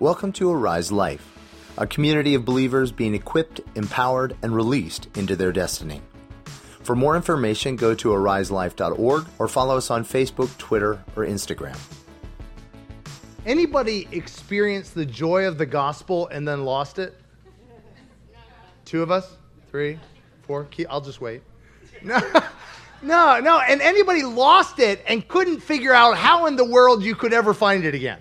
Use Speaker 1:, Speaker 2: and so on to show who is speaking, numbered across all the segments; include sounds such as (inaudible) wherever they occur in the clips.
Speaker 1: Welcome to Arise Life, a community of believers being equipped, empowered, and released into their destiny. For more information, go to ariselife.org or follow us on Facebook, Twitter, or Instagram.
Speaker 2: Anybody experience the joy of the gospel and then lost it? Two of us? Three? Four? I'll just wait. No, (laughs) no, no. And anybody lost it and couldn't figure out how in the world you could ever find it again?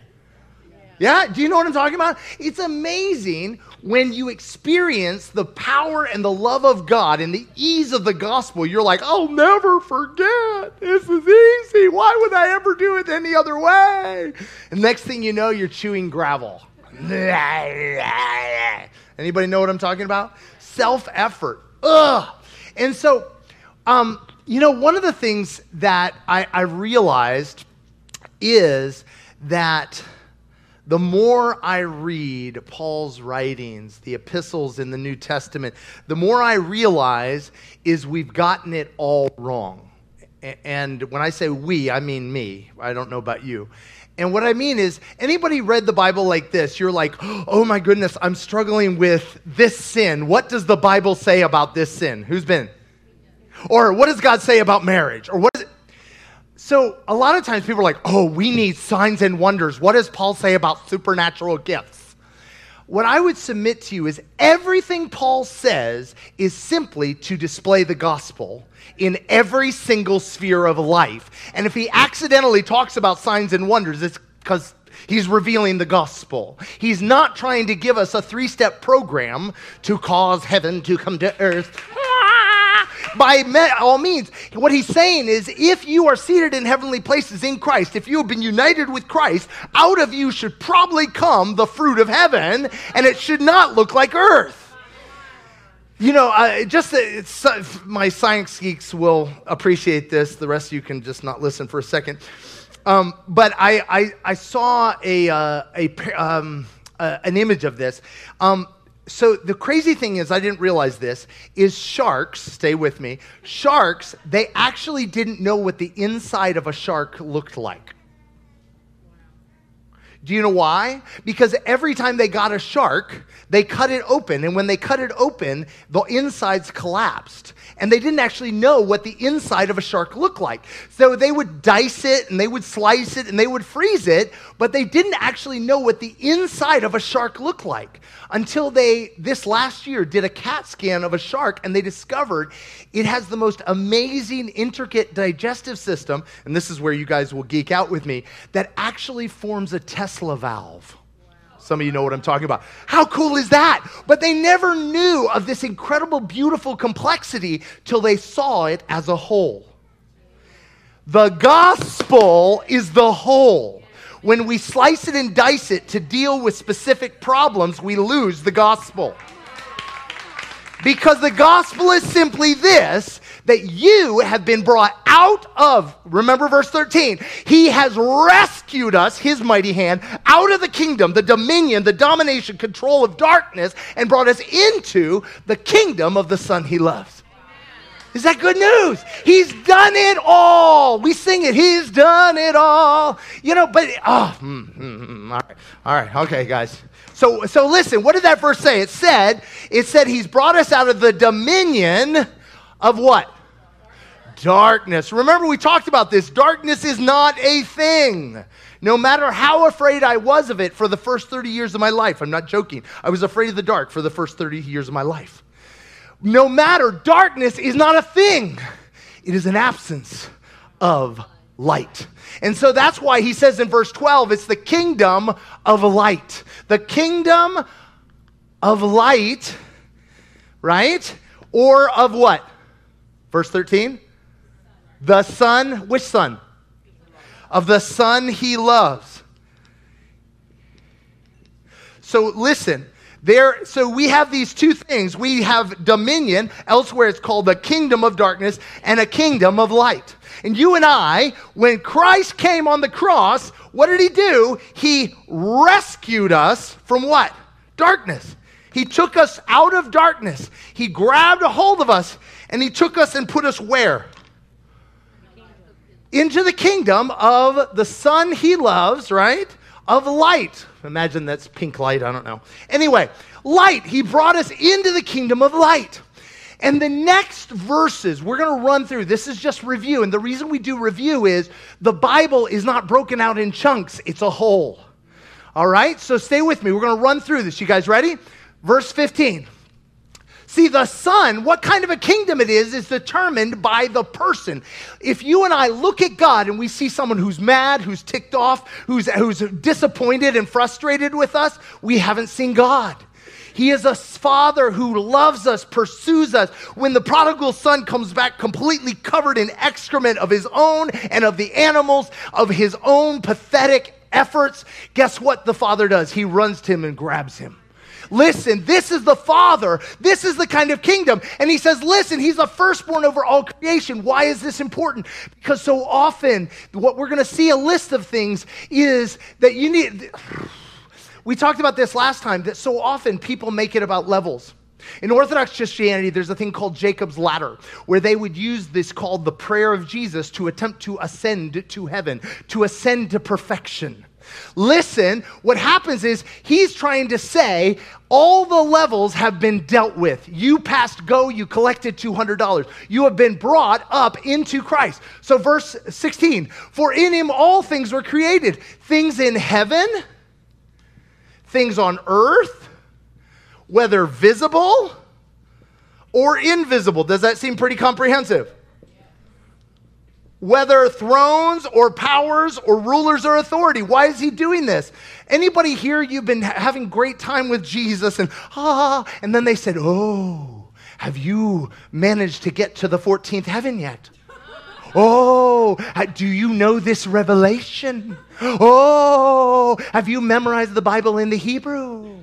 Speaker 2: Yeah? Do you know what I'm talking about? It's amazing when you experience the power and the love of God and the ease of the gospel. You're like, I'll never forget. This is easy. Why would I ever do it any other way? And next thing you know, you're chewing gravel. (laughs) Anybody know what I'm talking about? Self effort. Ugh. And so, um, you know, one of the things that I, I realized is that the more I read Paul's writings, the epistles in the New Testament, the more I realize is we've gotten it all wrong. And when I say we, I mean me. I don't know about you. And what I mean is, anybody read the Bible like this? You're like, (gasps) oh my goodness, I'm struggling with this sin. What does the Bible say about this sin? Who's been? Or what does God say about marriage? Or what? So a lot of times people are like, oh, we need signs and wonders. What does Paul say about supernatural gifts? What I would submit to you is everything Paul says is simply to display the gospel in every single sphere of life. And if he accidentally talks about signs and wonders, it's because He's revealing the gospel. He's not trying to give us a three step program to cause heaven to come to earth by all means. What he's saying is if you are seated in heavenly places in Christ, if you have been united with Christ, out of you should probably come the fruit of heaven, and it should not look like earth. You know, uh, just uh, my science geeks will appreciate this. The rest of you can just not listen for a second. Um, but I, I, I, saw a, uh, a, um, uh, an image of this. Um, so the crazy thing is i didn't realize this is sharks stay with me sharks they actually didn't know what the inside of a shark looked like do you know why? Because every time they got a shark, they cut it open. And when they cut it open, the insides collapsed. And they didn't actually know what the inside of a shark looked like. So they would dice it and they would slice it and they would freeze it, but they didn't actually know what the inside of a shark looked like until they, this last year, did a CAT scan of a shark and they discovered it has the most amazing, intricate digestive system. And this is where you guys will geek out with me that actually forms a Tesla valve. Some of you know what I'm talking about. How cool is that? But they never knew of this incredible, beautiful complexity till they saw it as a whole. The gospel is the whole. When we slice it and dice it to deal with specific problems, we lose the gospel. Because the gospel is simply this that you have been brought out of, remember verse 13, he has rescued us, his mighty hand, out of the kingdom, the dominion, the domination, control of darkness, and brought us into the kingdom of the Son he loves. Is that good news? He's done it all. We sing it. He's done it all. You know, but oh, mm, mm, mm, all right, all right, okay, guys. So, so listen. What did that verse say? It said, it said he's brought us out of the dominion of what? Darkness. Remember, we talked about this. Darkness is not a thing. No matter how afraid I was of it for the first 30 years of my life, I'm not joking. I was afraid of the dark for the first 30 years of my life no matter, darkness is not a thing, it is an absence of light. And so that's why he says in verse 12, it's the kingdom of light. The kingdom of light, right? Or of what? Verse 13? The Son, which Son? Of the Son he loves. So listen, there, so we have these two things. We have dominion, elsewhere it's called the kingdom of darkness, and a kingdom of light. And you and I, when Christ came on the cross, what did he do? He rescued us from what? Darkness. He took us out of darkness. He grabbed a hold of us and he took us and put us where? Into the kingdom of the Son he loves, right? Of light. Imagine that's pink light. I don't know. Anyway, light. He brought us into the kingdom of light. And the next verses we're going to run through, this is just review. And the reason we do review is the Bible is not broken out in chunks, it's a whole. All right? So stay with me. We're going to run through this. You guys ready? Verse 15. See, the Son, what kind of a kingdom it is, is determined by the person. If you and I look at God and we see someone who's mad, who's ticked off, who's, who's disappointed and frustrated with us, we haven't seen God. He is a father who loves us, pursues us. When the prodigal son comes back completely covered in excrement of his own and of the animals, of his own pathetic efforts, guess what the father does? He runs to him and grabs him. Listen, this is the Father. This is the kind of kingdom. And he says, Listen, he's the firstborn over all creation. Why is this important? Because so often, what we're going to see a list of things is that you need. We talked about this last time that so often people make it about levels. In Orthodox Christianity, there's a thing called Jacob's Ladder, where they would use this called the prayer of Jesus to attempt to ascend to heaven, to ascend to perfection. Listen, what happens is he's trying to say all the levels have been dealt with. You passed go, you collected $200. You have been brought up into Christ. So, verse 16 For in him all things were created, things in heaven, things on earth, whether visible or invisible. Does that seem pretty comprehensive? Whether thrones or powers or rulers or authority. Why is he doing this? Anybody here, you've been having great time with Jesus and ah, and then they said, oh, have you managed to get to the 14th heaven yet? Oh, do you know this revelation? Oh, have you memorized the Bible in the Hebrew?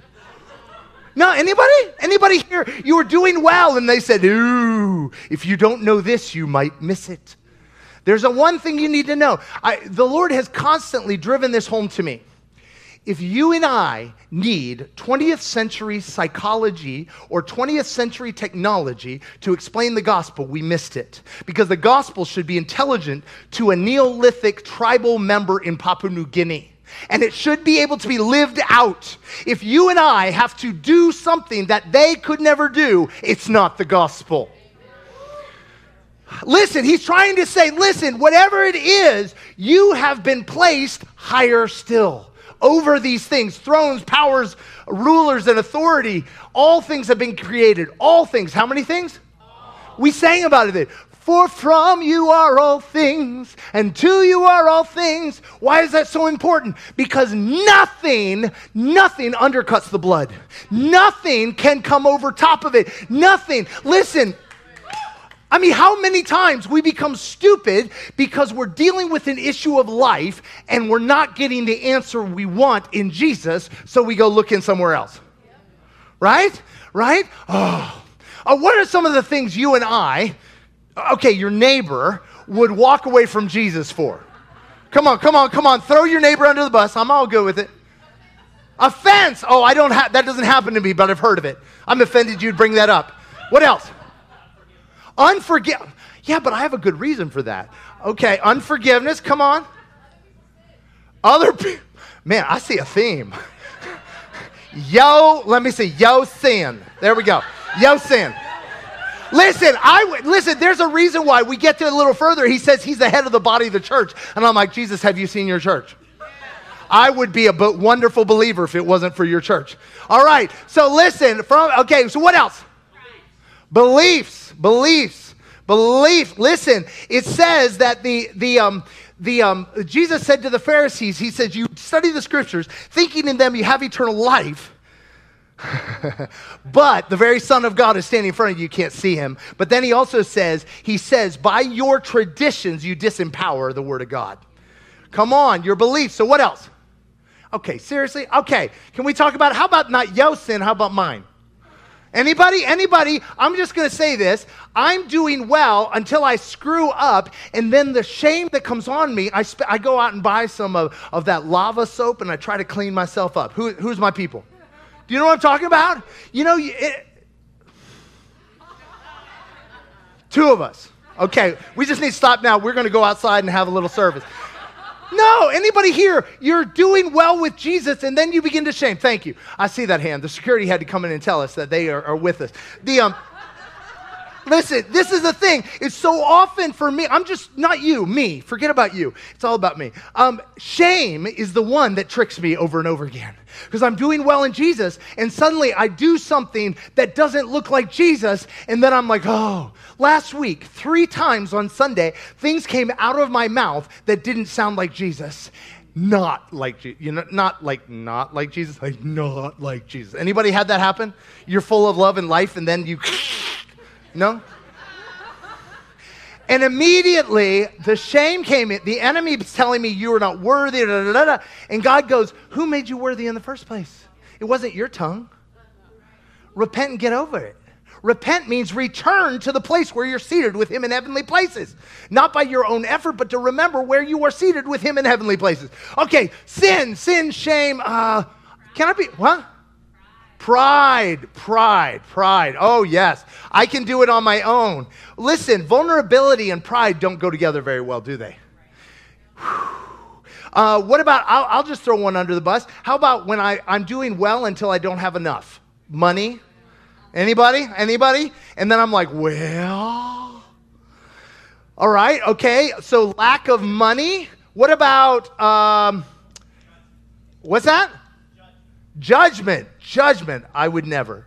Speaker 2: No, anybody? Anybody here? You were doing well, and they said, Ooh, if you don't know this, you might miss it. There's a one thing you need to know. I, the Lord has constantly driven this home to me. If you and I need 20th century psychology or 20th century technology to explain the gospel, we missed it. Because the gospel should be intelligent to a Neolithic tribal member in Papua New Guinea. And it should be able to be lived out. If you and I have to do something that they could never do, it's not the gospel. Listen, he's trying to say, listen, whatever it is, you have been placed higher still over these things thrones, powers, rulers, and authority. All things have been created. All things. How many things? We sang about it. For from you are all things, and to you are all things. Why is that so important? Because nothing, nothing undercuts the blood. Nothing can come over top of it. Nothing. Listen, I mean, how many times we become stupid because we're dealing with an issue of life and we're not getting the answer we want in Jesus, so we go looking somewhere else. Right? Right? Oh. oh. What are some of the things you and I, okay, your neighbor, would walk away from Jesus for? Come on, come on, come on. Throw your neighbor under the bus. I'm all good with it. Offense. Oh, I don't have, that doesn't happen to me, but I've heard of it. I'm offended you'd bring that up. What else? Unforgive. Yeah, but I have a good reason for that. Okay, unforgiveness, come on. Other people, man, I see a theme. (laughs) yo, let me see, yo sin. There we go. Yo sin. Listen, I listen. There's a reason why we get to a little further. He says he's the head of the body of the church, and I'm like, Jesus, have you seen your church? I would be a wonderful believer if it wasn't for your church. All right. So listen. From okay. So what else? Beliefs, beliefs, belief. Listen, it says that the, the, um, the, um, Jesus said to the Pharisees, He says, You study the scriptures, thinking in them you have eternal life. (laughs) but the very Son of God is standing in front of you, you can't see him. But then he also says, He says, By your traditions, you disempower the Word of God. Come on, your beliefs. So what else? Okay, seriously? Okay, can we talk about how about not your sin? How about mine? Anybody? Anybody? I'm just going to say this. I'm doing well until I screw up, and then the shame that comes on me, I, sp- I go out and buy some of, of that lava soap and I try to clean myself up. Who, who's my people? Do you know what I'm talking about? You know, it, two of us. Okay, we just need to stop now. We're going to go outside and have a little service. No, anybody here, you're doing well with Jesus and then you begin to shame. Thank you. I see that hand. The security had to come in and tell us that they are, are with us. The, um, listen, this is the thing. It's so often for me, I'm just not you, me. Forget about you. It's all about me. Um, shame is the one that tricks me over and over again because I'm doing well in Jesus, and suddenly I do something that doesn't look like Jesus, and then I'm like, oh. Last week, three times on Sunday, things came out of my mouth that didn't sound like Jesus. Not like you know, not like not like Jesus, like not like Jesus. Anybody had that happen? You're full of love and life, and then you, (laughs) no. And immediately the shame came in. The enemy was telling me you are not worthy. Da, da, da, and God goes, Who made you worthy in the first place? It wasn't your tongue. Repent and get over it. Repent means return to the place where you're seated with Him in heavenly places. Not by your own effort, but to remember where you are seated with Him in heavenly places. Okay, sin, sin, shame. Uh, can I be, what? Pride, pride, pride. Oh, yes. I can do it on my own. Listen, vulnerability and pride don't go together very well, do they? Uh, what about, I'll, I'll, just throw one under the bus. How about when I, I'm doing well until I don't have enough? Money? Anybody? Anybody? And then I'm like, well, all right, okay. So lack of money. What about, um, what's that? Judgment. Judgment. I would never.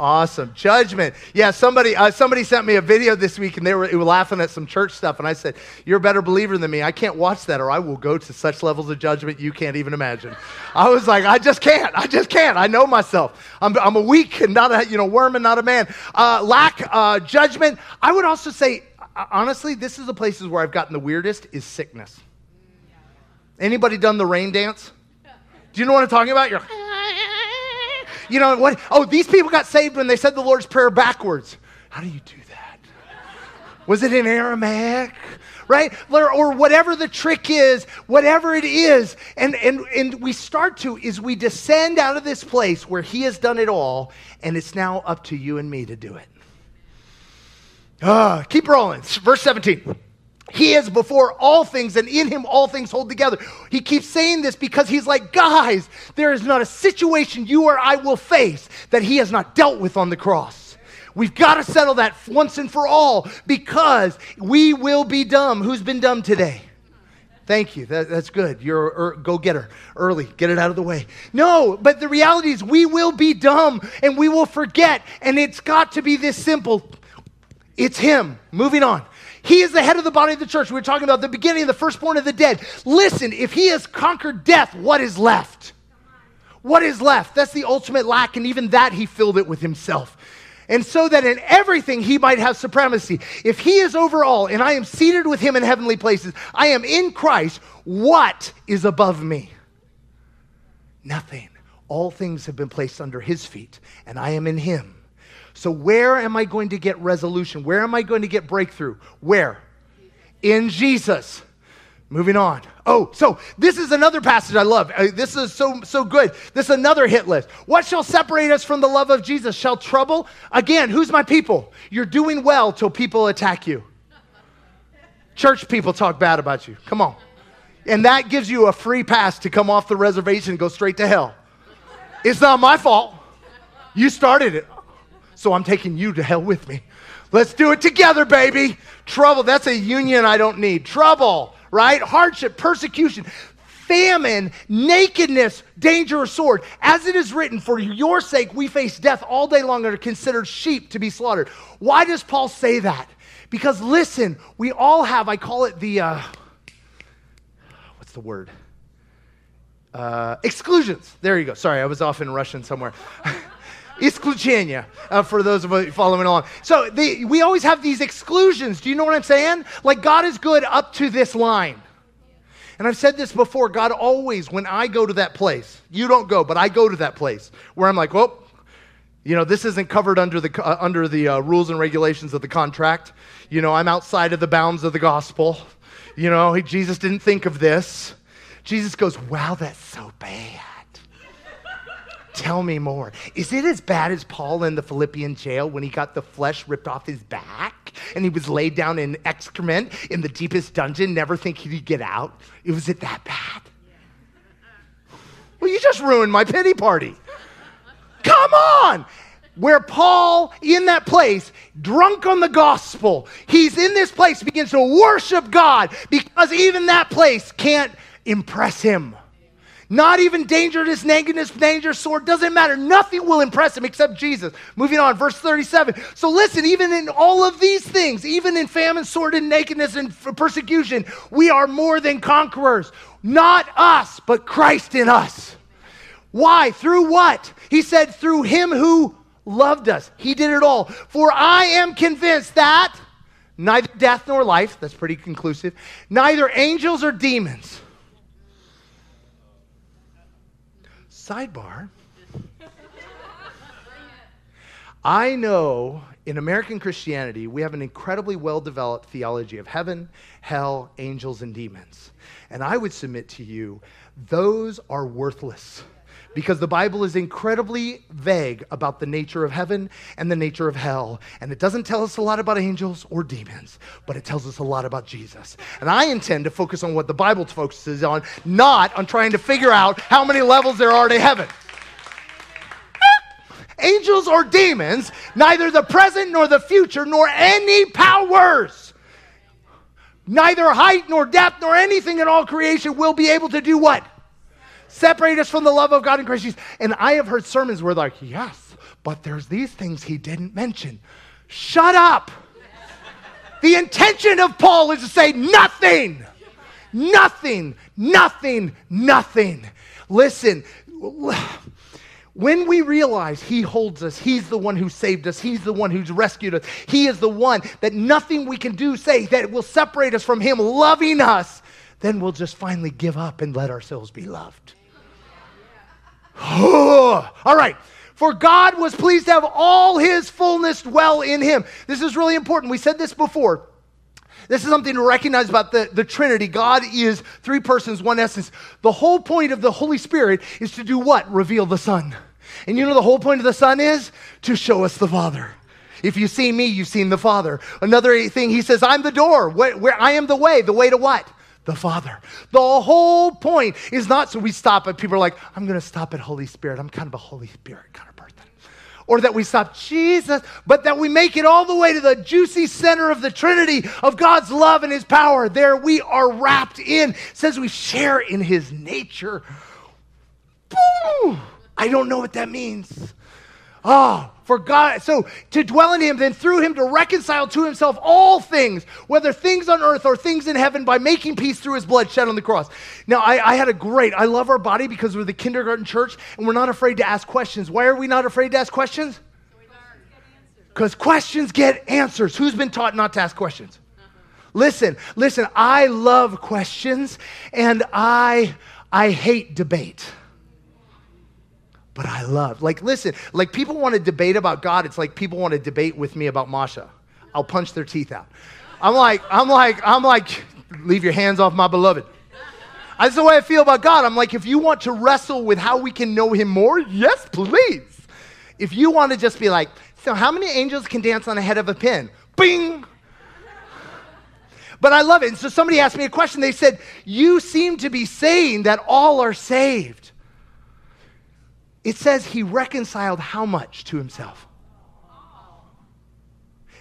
Speaker 2: Awesome. Judgment. Yeah, somebody uh, somebody sent me a video this week and they were, they were, laughing at some church stuff. And I said, You're a better believer than me. I can't watch that or I will go to such levels of judgment you can't even imagine. I was like, I just can't. I just can't. I know myself. I'm, I'm a weak and not a you know, worm and not a man. Uh, lack uh, judgment. I would also say, uh, honestly, this is the places where I've gotten the weirdest is sickness. Anybody done the rain dance? Do you know what I'm talking about? You're you know what? Oh, these people got saved when they said the Lord's Prayer backwards. How do you do that? Was it in Aramaic? Right? Or, whatever the trick is, whatever it is. And, and, and we start to, is we descend out of this place where He has done it all, and it's now up to you and me to do it. Uh, keep rolling. Verse 17. He is before all things, and in him all things hold together. He keeps saying this because he's like, guys, there is not a situation you or I will face that he has not dealt with on the cross. We've got to settle that once and for all because we will be dumb. Who's been dumb today? Thank you. That, that's good. You're a er, go getter early. Get it out of the way. No, but the reality is we will be dumb and we will forget. And it's got to be this simple. It's Him. Moving on. He is the head of the body of the church. We are talking about the beginning, of the firstborn of the dead. Listen, if he has conquered death, what is left? What is left? That's the ultimate lack, and even that he filled it with himself. And so that in everything he might have supremacy. If he is over all, and I am seated with him in heavenly places, I am in Christ, what is above me? Nothing. All things have been placed under his feet, and I am in him. So, where am I going to get resolution? Where am I going to get breakthrough? Where? In Jesus. Moving on. Oh, so this is another passage I love. Uh, this is so so good. This is another hit list. What shall separate us from the love of Jesus? Shall trouble? Again, who's my people? You're doing well till people attack you. Church people talk bad about you. Come on. And that gives you a free pass to come off the reservation and go straight to hell. It's not my fault. You started it. So I'm taking you to hell with me. Let's do it together, baby. Trouble, that's a union I don't need. Trouble, right? Hardship, persecution, famine, nakedness, danger, or sword. As it is written, for your sake we face death all day long and are considered sheep to be slaughtered. Why does Paul say that? Because listen, we all have, I call it the, uh, what's the word? Uh, exclusions. There you go. Sorry, I was off in Russian somewhere. (laughs) Исключения, uh, for those of you following along. So the, we always have these exclusions. Do you know what I'm saying? Like God is good up to this line. And I've said this before God always, when I go to that place, you don't go, but I go to that place where I'm like, well, you know, this isn't covered under the, uh, under the uh, rules and regulations of the contract. You know, I'm outside of the bounds of the gospel. You know, Jesus didn't think of this. Jesus goes, wow, that's so bad. Tell me more. Is it as bad as Paul in the Philippian jail when he got the flesh ripped off his back? and he was laid down in excrement in the deepest dungeon, never thinking he'd get out? Was it that bad? Well, you just ruined my pity party. Come on! Where Paul, in that place, drunk on the gospel, he's in this place, begins to worship God because even that place can't impress him. Not even dangerous, nakedness, danger, sword, doesn't matter. Nothing will impress him except Jesus. Moving on, verse 37. So listen, even in all of these things, even in famine, sword, and nakedness and persecution, we are more than conquerors. Not us, but Christ in us. Why? Through what? He said, through him who loved us. He did it all. For I am convinced that neither death nor life, that's pretty conclusive, neither angels or demons. Sidebar. I know in American Christianity, we have an incredibly well developed theology of heaven, hell, angels, and demons. And I would submit to you, those are worthless because the Bible is incredibly vague about the nature of heaven and the nature of hell. And it doesn't tell us a lot about angels or demons, but it tells us a lot about Jesus. And I intend to focus on what the Bible focuses on, not on trying to figure out how many levels there are to heaven. (laughs) angels or demons, neither the present nor the future, nor any powers neither height nor depth nor anything in all creation will be able to do what? Separate us from the love of God in Christ Jesus. And I have heard sermons where like, yes, but there's these things he didn't mention. Shut up. The intention of Paul is to say nothing, nothing, nothing, nothing. Listen, when we realize He holds us, He's the one who saved us, He's the one who's rescued us, He is the one that nothing we can do, say, that will separate us from Him loving us, then we'll just finally give up and let ourselves be loved. (gasps) All right. For God was pleased to have all his fullness dwell in him. This is really important. We said this before. This is something to recognize about the, the Trinity. God is three persons, one essence. The whole point of the Holy Spirit is to do what? Reveal the Son. And you know the whole point of the Son is? To show us the Father. If you see me, you've seen the Father. Another thing, he says, I'm the door. Where, where I am the way. The way to what? The Father. The whole point is not so we stop at people are like, I'm going to stop at Holy Spirit. I'm kind of a Holy Spirit kind of person. Or that we stop Jesus, but that we make it all the way to the juicy center of the Trinity of God's love and His power. There we are wrapped in. It says we share in His nature. Boom! I don't know what that means. Oh, for God, so to dwell in him, then through him to reconcile to himself all things, whether things on earth or things in heaven, by making peace through his blood shed on the cross. Now, I, I had a great, I love our body because we're the kindergarten church and we're not afraid to ask questions. Why are we not afraid to ask questions? Because questions get answers. Who's been taught not to ask questions? Listen, listen, I love questions and I I hate debate but I love. Like, listen, like people want to debate about God. It's like people want to debate with me about Masha. I'll punch their teeth out. I'm like, I'm like, I'm like, leave your hands off my beloved. That's the way I feel about God. I'm like, if you want to wrestle with how we can know him more, yes, please. If you want to just be like, so how many angels can dance on the head of a pin? Bing! But I love it. And so somebody asked me a question. They said, You seem to be saying that all are saved it says he reconciled how much to himself?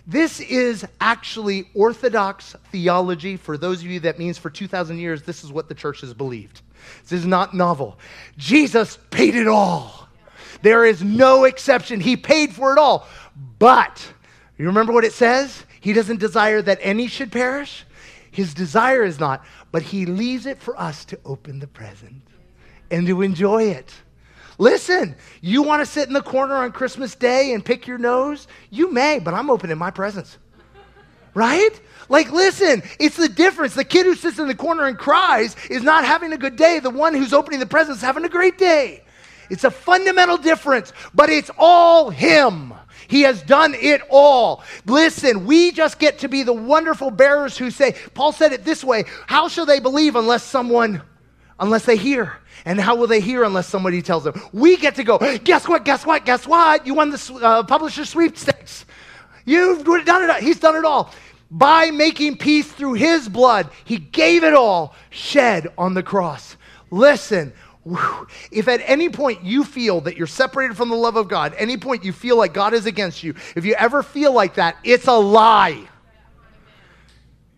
Speaker 2: This is actually orthodox theology. For those of you that means for 2,000 years, this is what the church has believed. This is not novel. Jesus paid it all. There is no exception. He paid for it all. But, you remember what it says? He doesn't desire that any should perish. His desire is not, but he leaves it for us to open the present and to enjoy it. Listen, you want to sit in the corner on Christmas Day and pick your nose? You may, but I'm opening my presents. Right? Like, listen, it's the difference. The kid who sits in the corner and cries is not having a good day. The one who's opening the presents is having a great day. It's a fundamental difference, but it's all Him. He has done it all. Listen, we just get to be the wonderful bearers who say, Paul said it this way How shall they believe unless someone, unless they hear? And how will they hear unless somebody tells them? We get to go, guess what, guess what, guess what? You won the uh, publisher sweepstakes. You've done it. He's done it all. by making peace through his blood. He gave it all shed on the cross. Listen, if at any point you feel that you're separated from the love of God, any point you feel like God is against you, if you ever feel like that, it's a lie.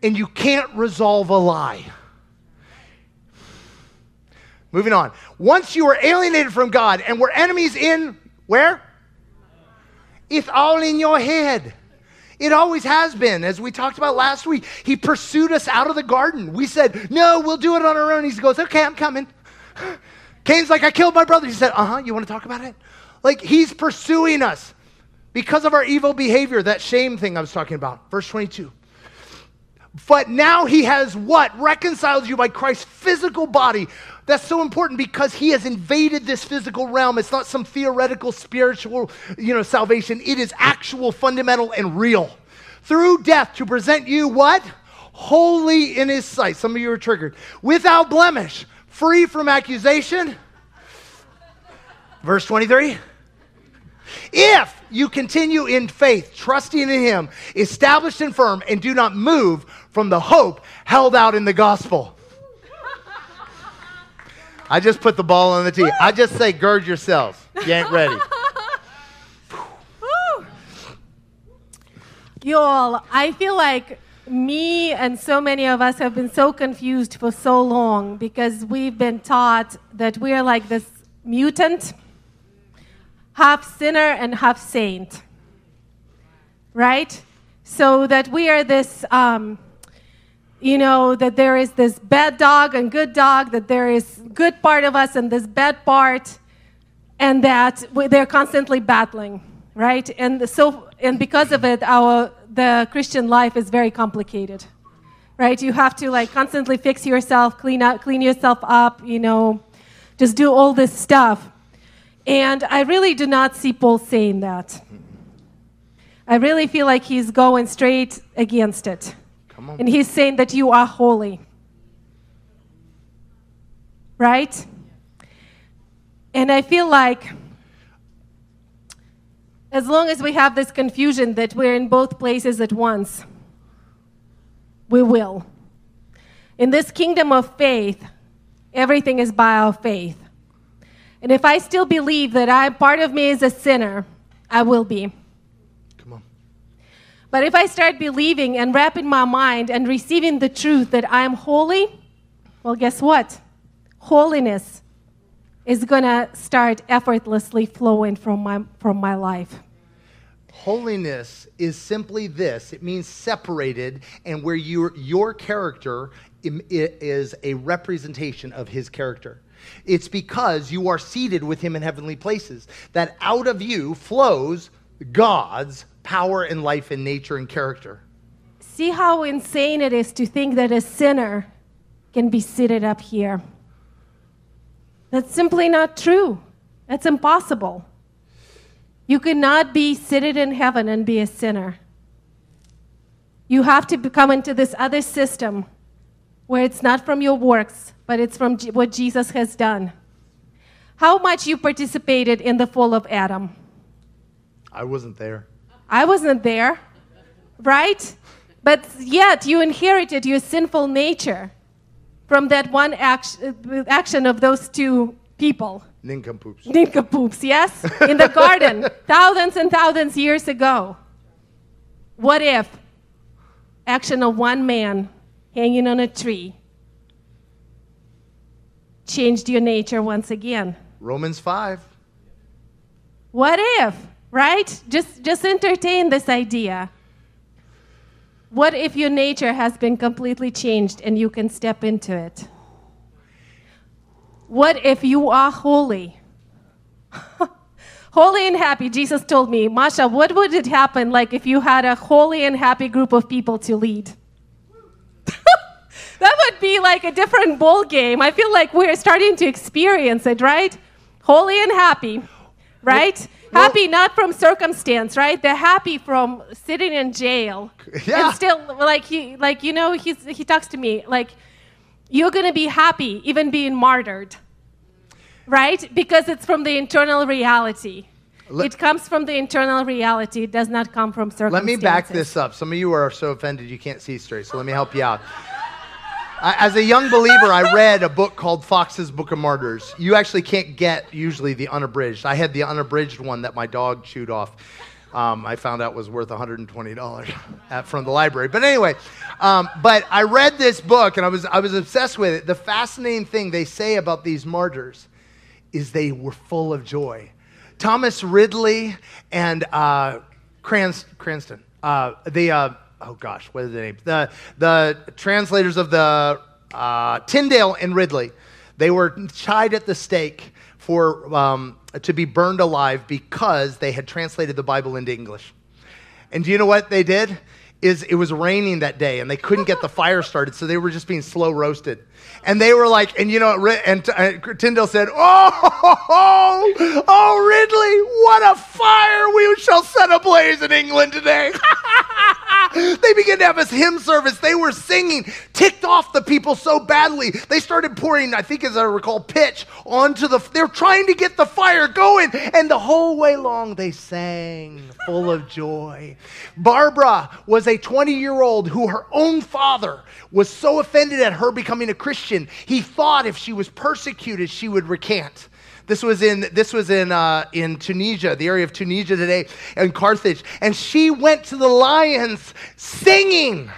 Speaker 2: And you can't resolve a lie. Moving on. Once you are alienated from God and we're enemies in where? It's all in your head. It always has been. As we talked about last week, he pursued us out of the garden. We said, No, we'll do it on our own. He goes, Okay, I'm coming. (gasps) Cain's like, I killed my brother. He said, Uh huh, you want to talk about it? Like, he's pursuing us because of our evil behavior, that shame thing I was talking about. Verse 22. But now he has what? Reconciled you by Christ's physical body. That's so important because he has invaded this physical realm. It's not some theoretical spiritual, you know, salvation. It is actual, fundamental, and real. Through death to present you what? Holy in his sight. Some of you are triggered. Without blemish, free from accusation. Verse 23. If you continue in faith, trusting in Him, established and firm, and do not move from the hope held out in the gospel. I just put the ball on the tee. I just say, gird yourselves. You ain't ready. (laughs)
Speaker 3: Y'all, I feel like me and so many of us have been so confused for so long because we've been taught that we're like this mutant half sinner and half saint. Right? So that we are this, um, you know, that there is this bad dog and good dog, that there is good part of us and this bad part, and that they're constantly battling, right? And so, and because of it, our the Christian life is very complicated, right? You have to like constantly fix yourself, clean up, clean yourself up, you know, just do all this stuff. And I really do not see Paul saying that. I really feel like he's going straight against it. And he's saying that you are holy. Right? And I feel like as long as we have this confusion that we're in both places at once, we will. In this kingdom of faith, everything is by our faith. And if I still believe that I part of me is a sinner, I will be. But if I start believing and wrapping my mind and receiving the truth that I am holy, well, guess what? Holiness is going to start effortlessly flowing from my, from my life.
Speaker 2: Holiness is simply this it means separated, and where your, your character is a representation of his character. It's because you are seated with him in heavenly places, that out of you flows God's power and life and nature and character.
Speaker 3: See how insane it is to think that a sinner can be seated up here. That's simply not true. That's impossible. You cannot be seated in heaven and be a sinner. You have to come into this other system where it's not from your works, but it's from what Jesus has done. How much you participated in the fall of Adam?
Speaker 2: I wasn't there.
Speaker 3: I wasn't there, right? But yet you inherited your sinful nature from that one action, action of those two people.
Speaker 2: Nincompoops.
Speaker 3: Nincompoops, yes? In the garden, (laughs) thousands and thousands years ago. What if action of one man hanging on a tree changed your nature once again.
Speaker 2: Romans 5.
Speaker 3: What if, right? Just, just entertain this idea. What if your nature has been completely changed and you can step into it? What if you are holy? (laughs) holy and happy, Jesus told me, Masha, what would it happen like if you had a holy and happy group of people to lead? (laughs) that would be like a different ball game. I feel like we're starting to experience it, right? Holy and happy, right? Well, happy not from circumstance, right? They're happy from sitting in jail. (laughs)
Speaker 2: Yeah.
Speaker 3: And still like he like you know he's he talks to me like you're going to be happy even being martyred. Right? Because it's from the internal reality. it comes from the internal reality. It does not come from circumstances.
Speaker 2: Let me back this up. Some of you are so offended you can't see straight, so let me help you out. As a young believer, I read a book called Fox's Book of Martyrs. You actually can't get usually the unabridged. I had the unabridged one that my dog chewed off. Um, I found out was worth $120 at, from the library. But anyway, um, but I read this book and I was, I was obsessed with it. The fascinating thing they say about these martyrs is they were full of joy. Thomas Ridley and uh, Crans- Cranston, uh, the, uh, oh gosh, what is the name? The, the translators of the uh, Tyndale and Ridley, they were tied at the stake for, um, to be burned alive because they had translated the Bible into English. And do you know what they did? Is it was raining that day and they couldn't get the (laughs) fire started, so they were just being slow roasted. And they were like, and you know, and uh, Tyndale said, "Oh, oh, (laughs) oh, Ridley, what a fire we shall set ablaze in England today." (laughs) (laughs) they began to have a hymn service. They were singing, ticked off the people so badly. They started pouring, I think as I recall, pitch onto the. They're trying to get the fire going, and the whole way long they sang, full of joy. Barbara was a 20 year old who her own father was so offended at her becoming a Christian, he thought if she was persecuted, she would recant. This was in this was in uh, in Tunisia, the area of Tunisia today, and Carthage. And she went to the lions singing,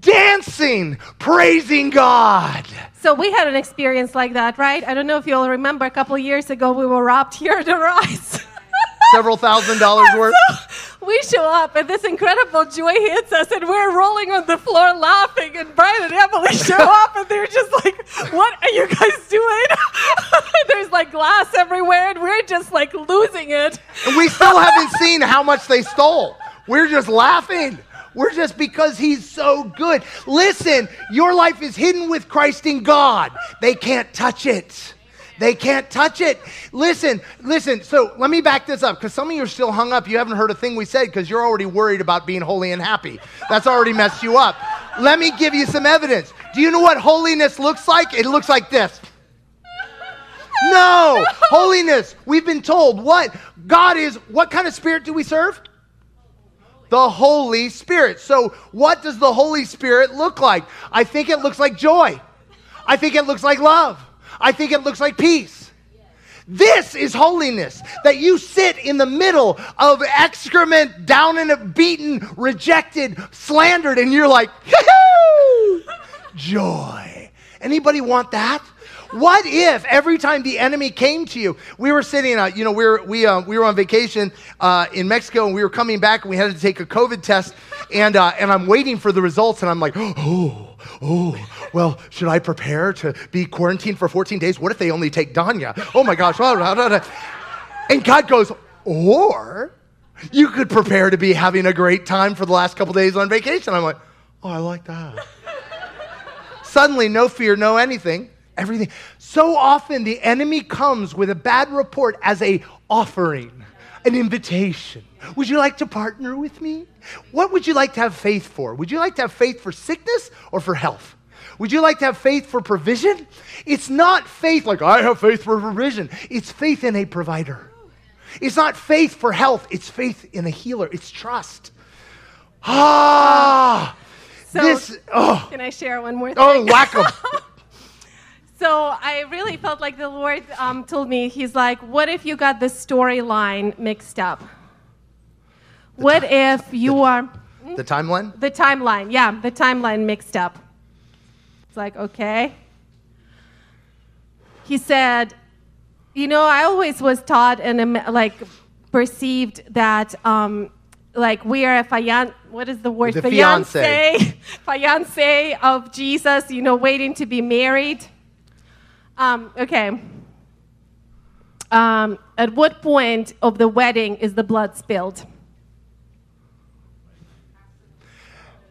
Speaker 2: dancing, praising God.
Speaker 3: So we had an experience like that, right? I don't know if you all remember. A couple years ago, we were robbed here at the Rise. (laughs)
Speaker 2: Several thousand dollars worth. (laughs)
Speaker 3: we show up, and this incredible joy hits us, and we're rolling on the floor laughing. And Brian and Emily (laughs) show up, and they're just like, "What are you guys doing?" (laughs) There's like glass everywhere, and we're just like losing it.
Speaker 2: And we still haven't seen how much they stole. We're just laughing. We're just because he's so good. Listen, your life is hidden with Christ in God. They can't touch it. They can't touch it. Listen, listen. So let me back this up because some of you are still hung up. You haven't heard a thing we said because you're already worried about being holy and happy. That's already messed you up. Let me give you some evidence. Do you know what holiness looks like? It looks like this. No, holiness. We've been told what? God is, what kind of spirit do we serve? The Holy Spirit. So, what does the Holy Spirit look like? I think it looks like joy. I think it looks like love. I think it looks like peace. This is holiness that you sit in the middle of excrement, down and beaten, rejected, slandered, and you're like, (laughs) joy. Anybody want that? What if every time the enemy came to you, we were sitting, uh, you know, we were, we, uh, we were on vacation uh, in Mexico and we were coming back and we had to take a COVID test and, uh, and I'm waiting for the results and I'm like, oh, oh, well, should I prepare to be quarantined for 14 days? What if they only take Danya? Oh my gosh. blah. And God goes, or you could prepare to be having a great time for the last couple days on vacation. I'm like, oh, I like that. Suddenly, no fear, no anything, everything. So often, the enemy comes with a bad report as a offering, an invitation. Would you like to partner with me? What would you like to have faith for? Would you like to have faith for sickness or for health? Would you like to have faith for provision? It's not faith like I have faith for provision. It's faith in a provider. It's not faith for health. It's faith in a healer. It's trust. Ah,
Speaker 3: So,
Speaker 2: this. Oh,
Speaker 3: can I share one more thing?
Speaker 2: oh, whack 'em. (laughs)
Speaker 3: So I really felt like the Lord um, told me, He's like, what if you got the storyline mixed up? What if you are
Speaker 2: The timeline.
Speaker 3: the timeline? Yeah, the timeline mixed up. It's like, okay. He said, you know, I always was taught and um, like perceived that um, like we are a fian what is the word
Speaker 2: The fiancé.
Speaker 3: fiance (laughs) fiance of Jesus, you know, waiting to be married. Um, okay. Um, at what point of the wedding is the blood spilled?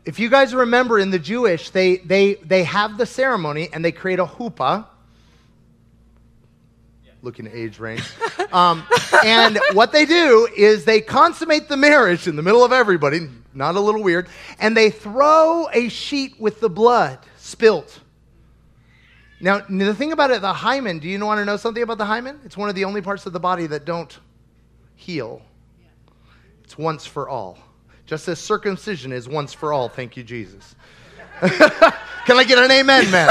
Speaker 2: If you guys remember in the Jewish, they, they, they have the ceremony and they create a huppah. Looking at age range. (laughs) Um, and what they do is they consummate the marriage in the middle of everybody, not a little weird, and they throw a sheet with the blood spilt. Now, the thing about it, the hymen, do you want to know something about the hymen? It's one of the only parts of the body that don't heal. It's once for all. Just as circumcision is once for all. Thank you, Jesus. (laughs) Can I get an amen, man?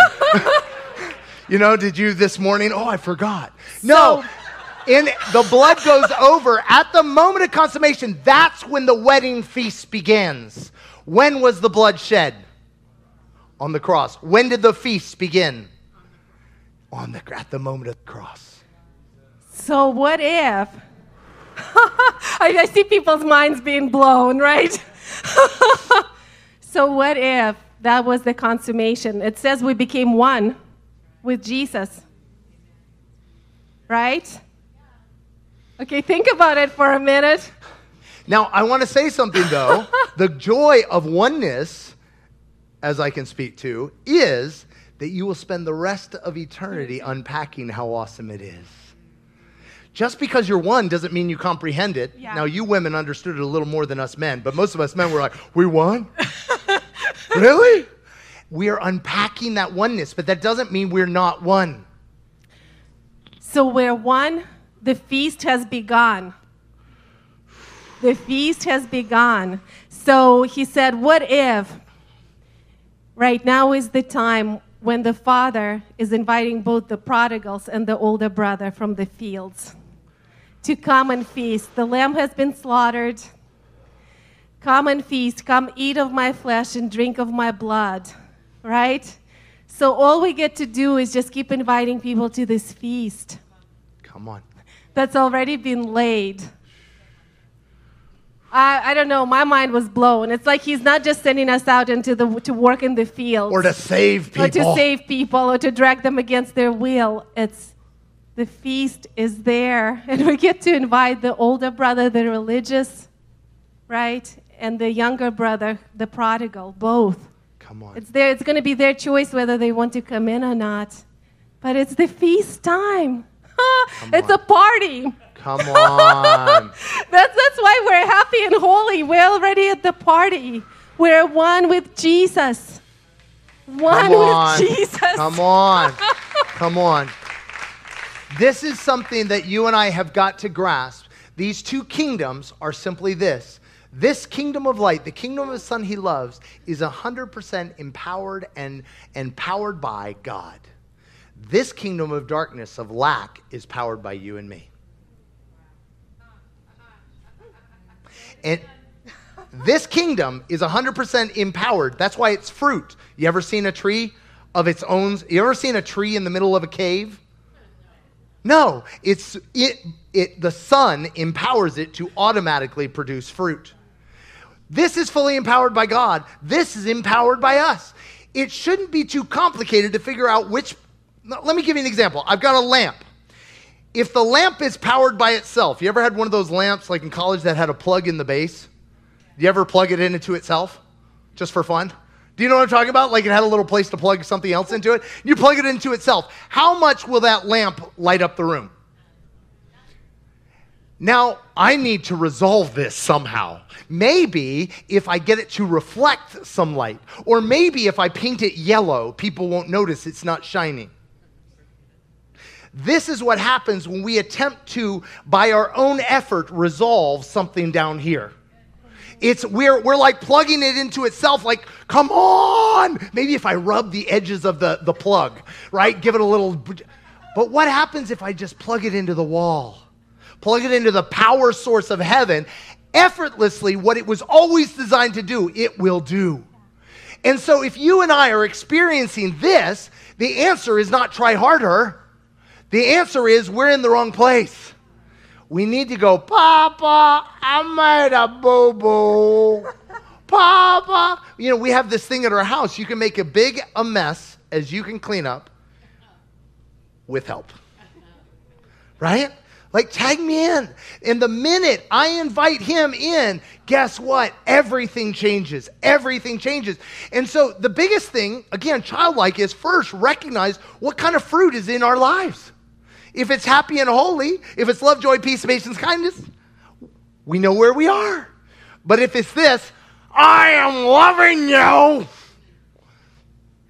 Speaker 2: (laughs) you know, did you this morning? Oh, I forgot. No. In the blood goes over at the moment of consummation. That's when the wedding feast begins. When was the blood shed? On the cross. When did the feast begin? On the at the moment of the cross.
Speaker 3: So what if? (laughs) I, I see people's minds being blown, right? (laughs) so what if that was the consummation? It says we became one with Jesus. Right? Okay, think about it for a minute.
Speaker 2: Now, I want to say something though. (laughs) the joy of oneness, as I can speak to, is that you will spend the rest of eternity unpacking how awesome it is. Just because you're one doesn't mean you comprehend it.
Speaker 3: Yeah.
Speaker 2: Now, you women understood it a little more than us men, but most of us men were like, we won? (laughs) really? We are unpacking that oneness, but that doesn't mean we're not one.
Speaker 3: So we're one, the feast has begun. The feast has begun. So he said, What if right now is the time when the father is inviting both the prodigals and the older brother from the fields to come and feast? The lamb has been slaughtered. Come and feast. Come eat of my flesh and drink of my blood. Right? So all we get to do is just keep inviting people to this feast
Speaker 2: Come on.
Speaker 3: that's already been laid. I, I don't know, my mind was blown. It's like he's not just sending us out into the, to work in the fields
Speaker 2: Or to save people.
Speaker 3: or to save people or to drag them against their will. It's the feast is there, (laughs) and we get to invite the older brother, the religious, right, and the younger brother, the prodigal, both.
Speaker 2: Come on.
Speaker 3: It's there. It's going to be their choice whether they want to come in or not. But it's the feast time. (laughs) it's
Speaker 2: on.
Speaker 3: a party.
Speaker 2: Come on. (laughs)
Speaker 3: That's, that's why we're happy and holy. We're already at the party. We're one with Jesus. One
Speaker 2: on.
Speaker 3: with Jesus.
Speaker 2: Come on. (laughs) Come on. This is something that you and I have got to grasp. These two kingdoms are simply this. This kingdom of light, the kingdom of the Son he loves, is 100% empowered and, and powered by God. This kingdom of darkness, of lack, is powered by you and me. And this kingdom is 100% empowered. That's why it's fruit. You ever seen a tree of its own? You ever seen a tree in the middle of a cave? No, it's it, it the sun empowers it to automatically produce fruit. This is fully empowered by God. This is empowered by us. It shouldn't be too complicated to figure out which Let me give you an example. I've got a lamp. If the lamp is powered by itself, you ever had one of those lamps like in college that had a plug in the base? You ever plug it into itself just for fun? Do you know what I'm talking about? Like it had a little place to plug something else into it. You plug it into itself. How much will that lamp light up the room? Now, I need to resolve this somehow. Maybe if I get it to reflect some light, or maybe if I paint it yellow, people won't notice it's not shining. This is what happens when we attempt to, by our own effort, resolve something down here. It's we're we're like plugging it into itself, like, come on. Maybe if I rub the edges of the, the plug, right? Give it a little but what happens if I just plug it into the wall? Plug it into the power source of heaven, effortlessly, what it was always designed to do, it will do. And so if you and I are experiencing this, the answer is not try harder. The answer is we're in the wrong place. We need to go, Papa, I made a boo boo. (laughs) Papa. You know, we have this thing at our house. You can make a big a mess as you can clean up with help. Right? Like, tag me in. And the minute I invite him in, guess what? Everything changes. Everything changes. And so, the biggest thing, again, childlike, is first recognize what kind of fruit is in our lives. If it's happy and holy, if it's love, joy, peace, patience, kindness, we know where we are. But if it's this, I am loving you,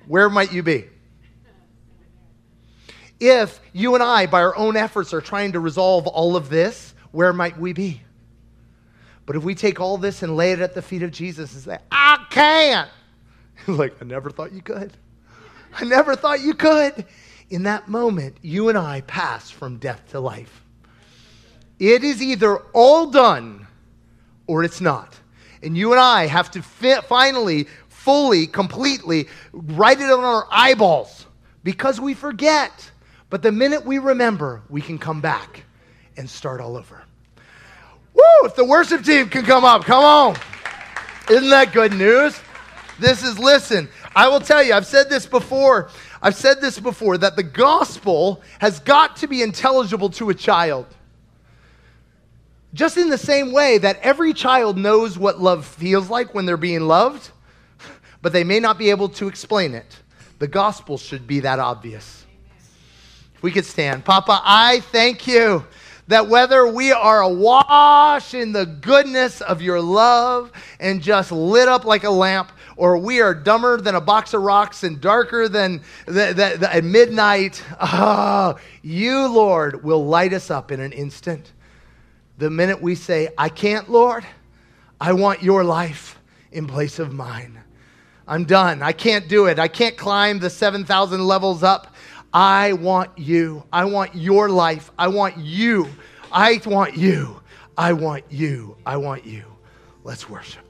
Speaker 2: where might you be? If you and I, by our own efforts, are trying to resolve all of this, where might we be? But if we take all this and lay it at the feet of Jesus and say, I can't, (laughs) like, I never thought you could. I never thought you could. In that moment, you and I pass from death to life. It is either all done or it's not. And you and I have to fi- finally, fully, completely write it on our eyeballs because we forget. But the minute we remember, we can come back and start all over. Woo! If the worship team can come up, come on. Isn't that good news? This is, listen, I will tell you, I've said this before. I've said this before that the gospel has got to be intelligible to a child. Just in the same way that every child knows what love feels like when they're being loved, (laughs) but they may not be able to explain it. The gospel should be that obvious. If we could stand. Papa, I thank you that whether we are awash in the goodness of your love and just lit up like a lamp, or we are dumber than a box of rocks and darker than the, the, the, at midnight, oh, you, Lord, will light us up in an instant. The minute we say, I can't, Lord, I want your life in place of mine. I'm done. I can't do it. I can't climb the 7,000 levels up. I want you. I want your life. I want you. I want you. I want you. I want you. Let's worship.